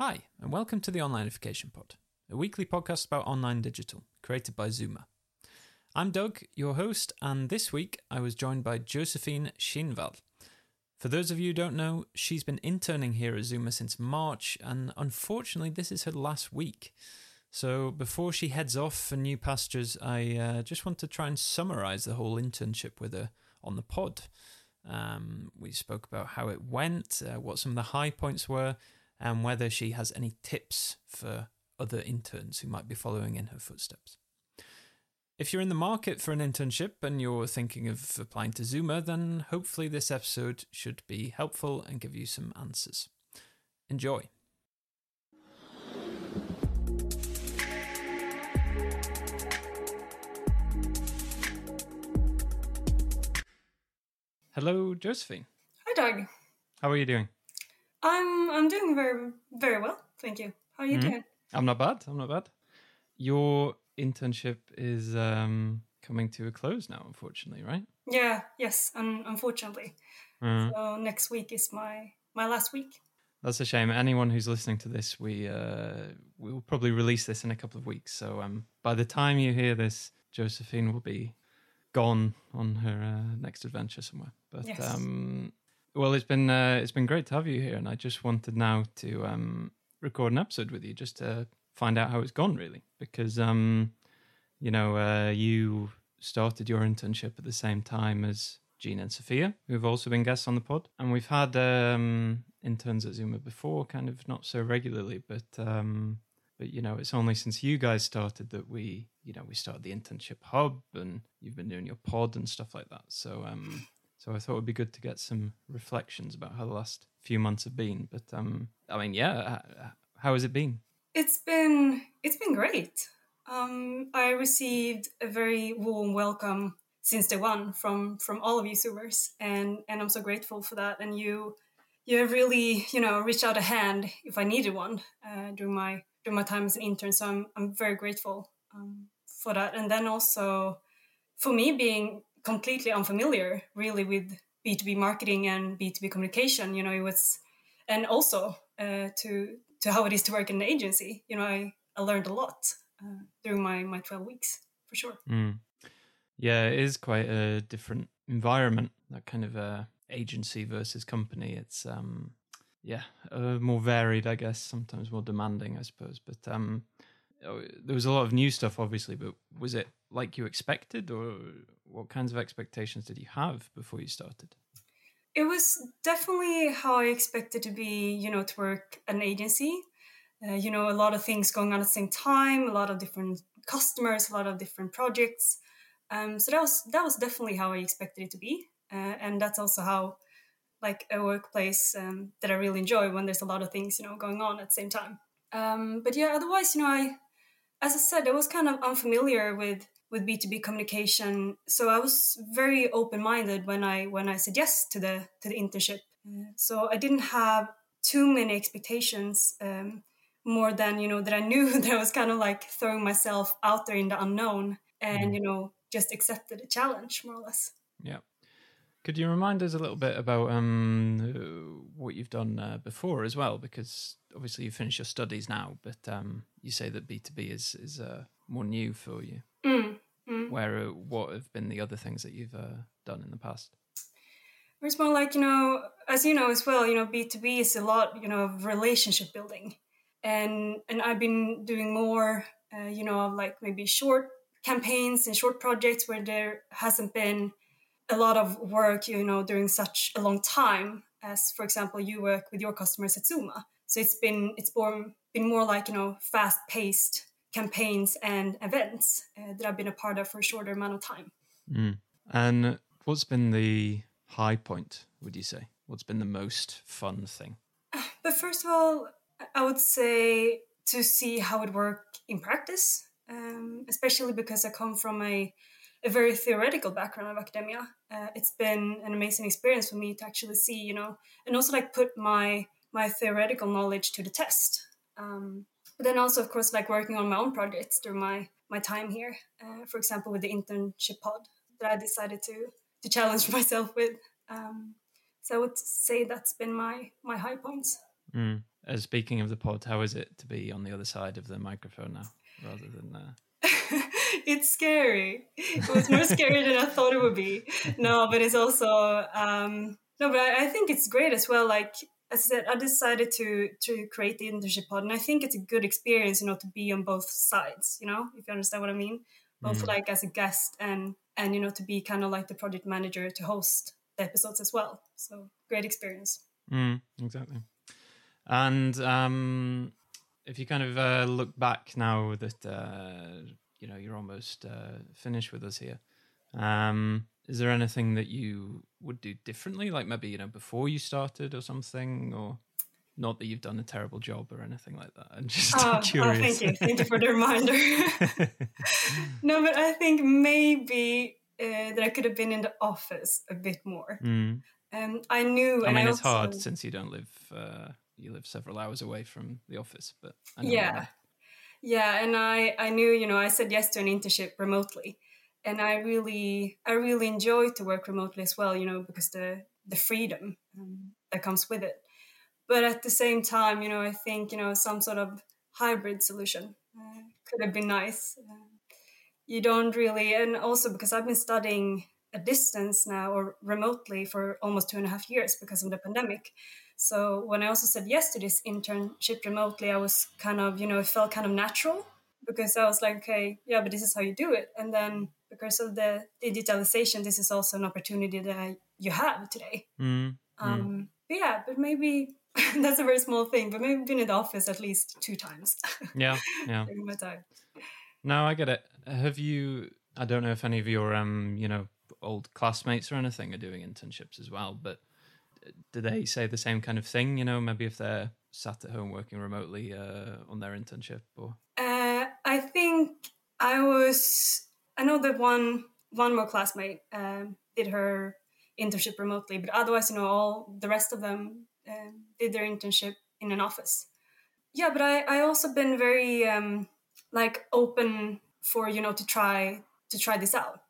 Hi, and welcome to the Onlineification Pod, a weekly podcast about online digital, created by Zooma. I'm Doug, your host, and this week I was joined by Josefine Kinnvall. For those of you who don't know, she's been interning here at Zooma since March, and unfortunately, this is her last week. So, before she heads off for new pastures, I uh, just want to try and summarize the whole internship with her on the pod. Um, we spoke about how it went, uh, what some of the high points were, and whether she has any tips for other interns who might be following in her footsteps. If you're in the market for an internship and you're thinking of applying to Zooma, then hopefully this episode should be helpful and give you some answers. Enjoy. Hello, Josefine. Hi, Doug. How are you doing? I'm I'm doing very very well, thank you. How are you Mhm. doing? I'm not bad. I'm not bad. Your internship is um, coming to a close now, unfortunately, right? Yeah, yes. Un- unfortunately, Uh, so next week is my my last week. that's a shame. Anyone who's listening to this, we uh, we'll probably release this in a couple of weeks. So um, by the time you hear this, Josefine will be gone on her uh, next adventure somewhere. But Yes. um, well, it's been uh, it's been great to have you here, and I just wanted now to um, record an episode with you just to find out how it's gone, really, because um, you know uh, you started your internship at the same time as Jean and Sophia, who've also been guests on the pod, and we've had um, interns at Zooma before, kind of not so regularly, but um, but you know it's only since you guys started that we you know we started the internship hub, and you've been doing your pod and stuff like that. So um, so I thought it'd be good to get some reflections about how the last few months have been. But um, I mean, yeah, how has it been? It's been it's been great. Um, I received a very warm welcome since day one from from all of you Zoomers, and and I'm so grateful for that. And you you have really you know reached out a hand if I needed one uh, during my during my time as an intern. So I'm I'm very grateful um, for that. And then also for me being completely unfamiliar really with B2B marketing and B2B communication, you know, it was, and also uh, to to how it is to work in an agency. You know, I, I learned a lot uh, during my, my 12 weeks for sure. Mm. Yeah, it is quite a different environment. That kind of uh, agency versus company. It's um, yeah, uh, more varied, I guess. Sometimes more demanding, I suppose. But um, oh, there was a lot of new stuff, obviously. But was it like you expected, or what kinds of expectations did you have before you started? It was definitely how I expected to be, you know, to work an agency. Uh, you know, a lot of things going on at the same time, a lot of different customers, a lot of different projects. Um, so that was that was definitely how I expected it to be, uh, and that's also how, like, a workplace um, that I really enjoy when there's a lot of things, you know, going on at the same time. Um, but yeah, otherwise, you know, I, as I said, I was kind of unfamiliar with with B2B communication. So I was very open-minded when I when I said yes to the to the internship. Uh, so I didn't have too many expectations um, more than you know that I knew that I was kind of like throwing myself out there in the unknown and Mm. you know just accepted a challenge more or less. Yeah. Could you remind us a little bit about um, what you've done uh, before as well? Because obviously you finished your studies now, but um, you say that B two B is is uh, more new for you. Mm, mm. Where uh, what have been the other things that you've uh, done in the past? It's more like, you know, as you know as well, you know, B2B is a lot, you know, of relationship building. And and I've been doing more, uh, you know, like maybe short campaigns and short projects where there hasn't been a lot of work, you know, during such a long time as, for example, you work with your customers at Zooma. So it's been it's born, been more like, you know, fast paced campaigns and events uh, that I've been a part of for a shorter amount of time. Mm. And what's been the high point? Would you say? What's been the most fun thing? But first of all, I would say to see how it worked in practice, um, especially because I come from a, a very theoretical background of academia. Uh, it's been an amazing experience for me to actually see, you know, and also like put my my theoretical knowledge to the test. Um, but then also, of course, like working on my own projects during my my time here. Uh, for example, with the internship pod that I decided to to challenge myself with. Um, so I would say that's been my my high points. Mm. Uh, speaking of the pod, how is it to be on the other side of the microphone now, rather than? Uh... it's scary. It was more scary than I thought it would be. No, but it's also um, no, but I, I think it's great as well. Like as I said, I decided to to create the internship pod, and I think it's a good experience, you know, to be on both sides. You know, if you understand what I mean, both mm. like as a guest and and you know to be kind of like the project manager to host the episodes as well. So great experience. Mm, exactly. And um, if you kind of uh, look back now that uh, you know you're almost uh, finished with us here, um, is there anything that you would do differently, like maybe you know before you started or something, or not that you've done a terrible job or anything like that. I'm just oh, curious. Oh, thank you, thank you for the reminder. no, but I think maybe uh, that I could have been in the office a bit more. Mm. Um, I knew. I mean, it's also... hard since you don't live. Uh, you live several hours away from the office, but yeah, yeah. And I, I knew. You know, I said yes to an internship remotely, and I really, I really enjoy to work remotely as well. You know, because the the freedom um, that comes with it. But at the same time, you know, I think you know some sort of hybrid solution uh, could have been nice. Uh, you don't really, and also because I've been studying a distance now or remotely for almost two and a half years because of the pandemic. So when I also said yes to this internship remotely, I was kind of, you know, it felt kind of natural because I was like, okay, yeah, but this is how you do it. And then because of the digitalization, this is also an opportunity that you have today. Mm. Um, but yeah, but maybe that's a very small thing, but maybe been in the office at least two times. Yeah, yeah. my time. No, I get it. Have you? I don't know if any of your um, you know, old classmates or anything are doing internships as well, but do they say the same kind of thing? You know, maybe if they're sat at home working remotely uh, on their internship, or uh, I think I was. I know that one one more classmate um, did her internship remotely, but otherwise, you know, all the rest of them um, did their internship in an office. Yeah, but I I also been very um, like open for you know to try to try this out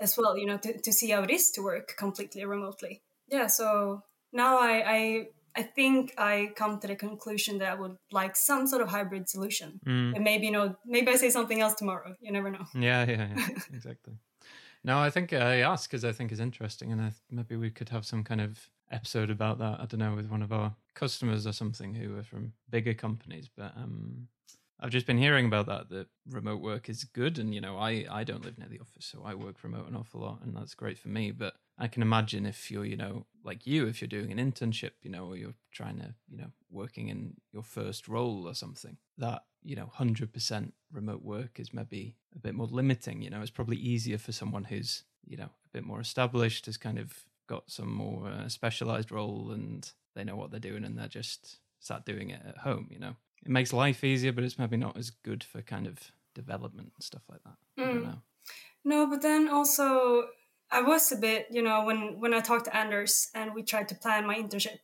as well. You know, to to see how it is to work completely remotely. Yeah, so now I, I I think I come to the conclusion that I would like some sort of hybrid solution. Mm. And maybe you know, maybe I say something else tomorrow. You never know. Yeah, yeah, yeah exactly. No, I think I ask because I think it's interesting, and I, maybe we could have some kind of episode about that. I don't know with one of our customers or something who are from bigger companies, but um, I've just been hearing about that that remote work is good, and you know, I I don't live near the office, so I work remote an awful lot, and that's great for me. But I can imagine if you're, you know, like you, if you're doing an internship, you know, or you're trying to, you know, working in your first role or something, that you know, hundred percent remote work is maybe a bit more limiting. You know, it's probably easier for someone who's, you know, a bit more established, has kind of got some more uh, specialized role, and they know what they're doing, and they're just sat doing it at home. You know it makes life easier, but it's maybe not as good for kind of development and stuff like that. Mm. I don't mm. know. No, but then also I was a bit, you know, when when I talked to Anders and we tried to plan my internship,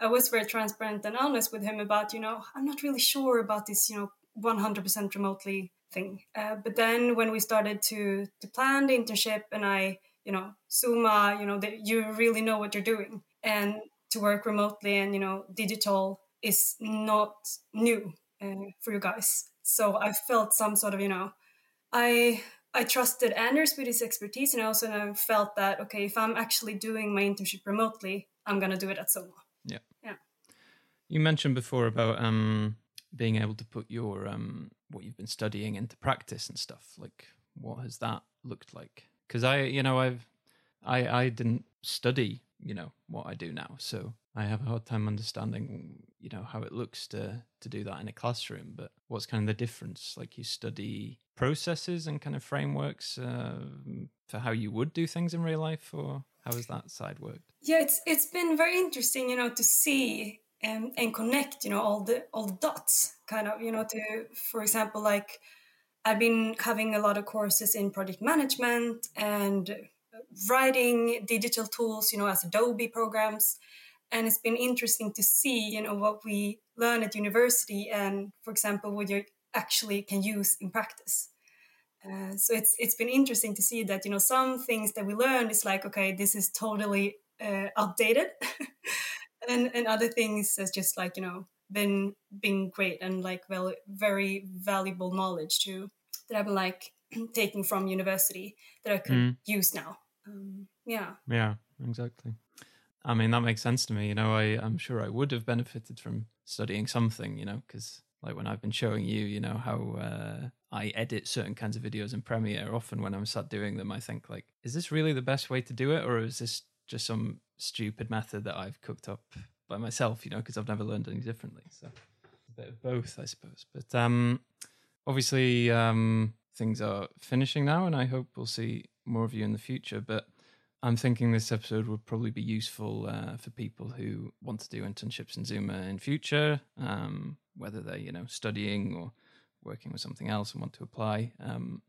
I was very transparent and honest with him about, you know, I'm not really sure about this, you know, 100% remotely thing. Uh, but then when we started to to plan the internship and I, you know, Zooma, you know, that you really know what you're doing and to work remotely and you know digital is not new uh, for you guys. So I felt some sort of, you know, I I trusted Anders with his expertise, and I also felt that okay, if I'm actually doing my internship remotely, I'm gonna do it at Zooma. Yeah, yeah. You mentioned before about um, being able to put your um, what you've been studying into practice and stuff. Like, what has that looked like? Because I, you know, I've I I didn't study, you know, what I do now, so I have a hard time understanding, you know, how it looks to to do that in a classroom. But what's kind of the difference? Like you study processes and kind of frameworks uh, for how you would do things in real life, or how has that side worked? Yeah, it's it's been very interesting, you know, to see and and connect, you know, all the all the dots, kind of, you know, to for example, like I've been having a lot of courses in project management and writing digital tools, you know, as Adobe programs and it's been interesting to see you know what we learn at university and for example what you actually can use in practice uh, so it's it's been interesting to see that you know some things that we learned is like okay this is totally uh, outdated and and other things has just like you know been been great and like very very valuable knowledge too that I've been like taking from university that I could mm. use now. Um, yeah. Yeah, exactly. I mean, that makes sense to me. You know, I, I'm sure I would have benefited from studying something, you know, because like when I've been showing you, you know, how uh, I edit certain kinds of videos in Premiere, often when I'm sat doing them, I think, like, is this really the best way to do it? Or is this just some stupid method that I've cooked up by myself, you know, because I've never learned any differently. So a bit of both, I suppose. But um, obviously, um, things are finishing now, and I hope we'll see more of you in the future. But I'm thinking this episode would probably be useful uh, for people who want to do internships in Zooma in future, um, whether they're you know studying or working with something else and want to apply. Um,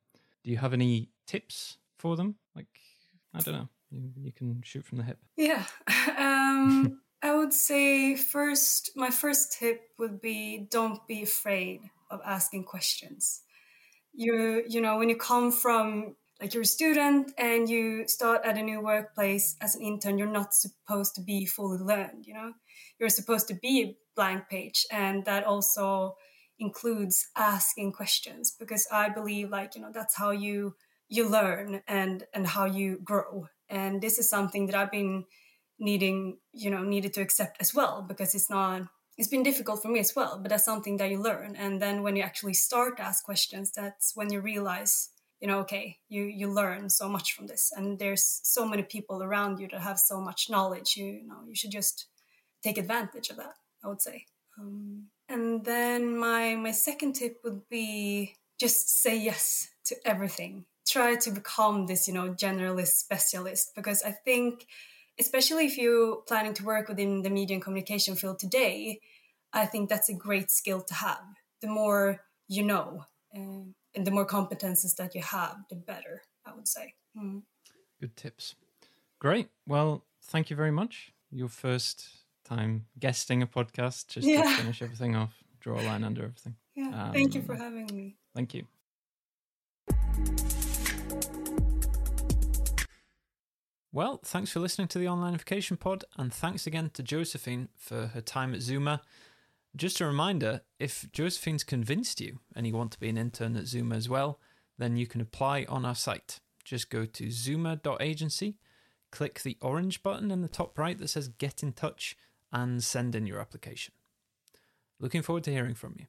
do you have any tips for them? Like, I don't know. You, you can shoot from the hip. Yeah. Um, I would say first, my first tip would be don't be afraid of asking questions. You, you know, when you come from like you're a student and you start at a new workplace as an intern, you're not supposed to be fully learned, you know? You're supposed to be a blank page. And that also includes asking questions because I believe like, you know, that's how you you learn and and how you grow. And this is something that I've been needing you know needed to accept as well because it's not it's been difficult for me as well but that's something that you learn and then when you actually start to ask questions that's when you realize you know okay you you learn so much from this and there's so many people around you that have so much knowledge you, you know you should just take advantage of that i would say um, and then my my second tip would be just say yes to everything try to become this you know generalist specialist because i think especially if you're planning to work within the media and communication field today, I think that's a great skill to have. The more you know uh, and the more competences that you have, the better, I would say. Mm. Good tips. Great. Well, thank you very much. Your first time guesting a podcast, just yeah. to finish everything off, draw a line under everything. Yeah. Um, thank you for having me. Thank you. Well, thanks for listening to the Onlineification Pod, and thanks again to Josefine for her time at Zooma. Just a reminder if Josefine's convinced you and you want to be an intern at Zooma as well, then you can apply on our site. Just go to zooma.agency, click the orange button in the top right that says Get in Touch, and send in your application. Looking forward to hearing from you.